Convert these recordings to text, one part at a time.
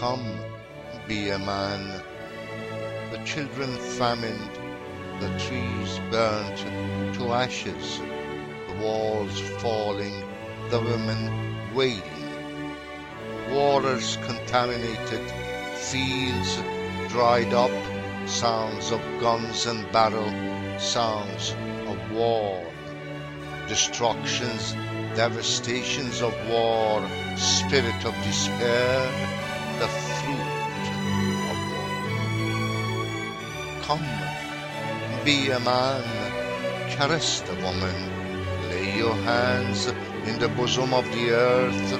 Come, be a man. The children famined, the trees burnt to ashes, the walls falling, the women wailing. Waters contaminated, fields dried up, sounds of guns and battle, sounds of war. Destructions, devastations of war, spirit of despair, the fruit of war. Come, be a man, caress the woman, lay your hands in the bosom of the earth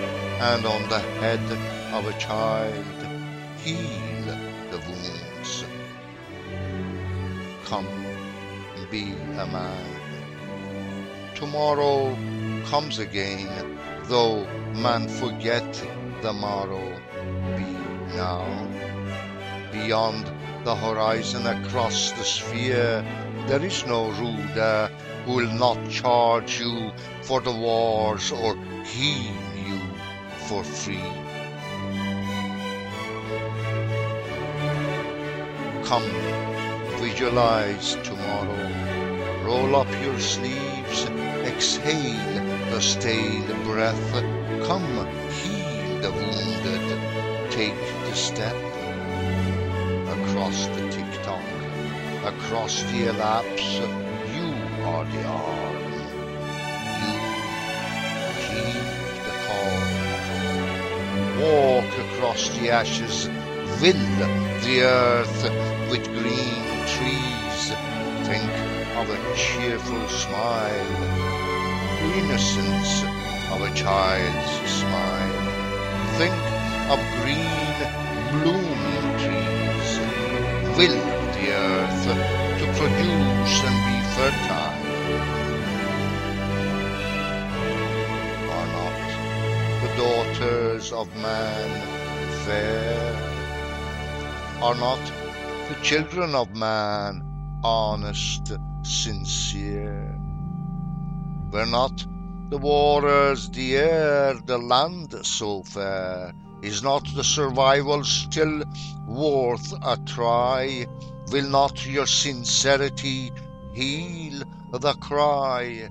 and on the head of a child, heal the wounds. Come, be a man. Tomorrow comes again, though man forget the morrow. Be now. Beyond the horizon across the sphere, there is no ruler who will not charge you for the wars or heal you for free. Come, visualize tomorrow. Roll up your sleeves, exhale the stale breath. Come, heal the wounded. Take the step across the tick-tock, across the elapse. You are the arm. You keep the call. Walk across the ashes. Fill the earth with green trees. Think of a cheerful smile. Innocence of a child's smile. Think of green blooming trees. Will the earth to produce and be fertile. Are not the daughters of man fair? Are not the children of man honest, sincere? Were not the waters, the air, the land so fair? Is not the survival still worth a try? Will not your sincerity heal the cry?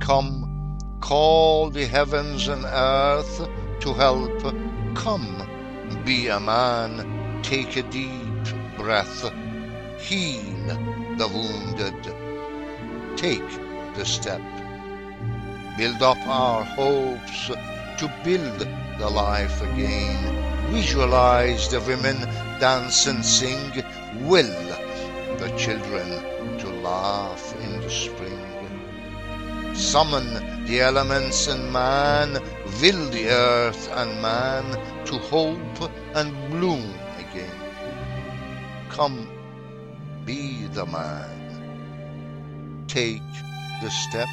Come, call the heavens and earth to help. Come, be a man, take a deep breath, heal the wounded, take the step. Build up our hopes to build the life again. Visualize the women dance and sing, will the children to laugh in the spring. Summon the elements and man, will the earth and man to hope and bloom again. Come, be the man. Take the step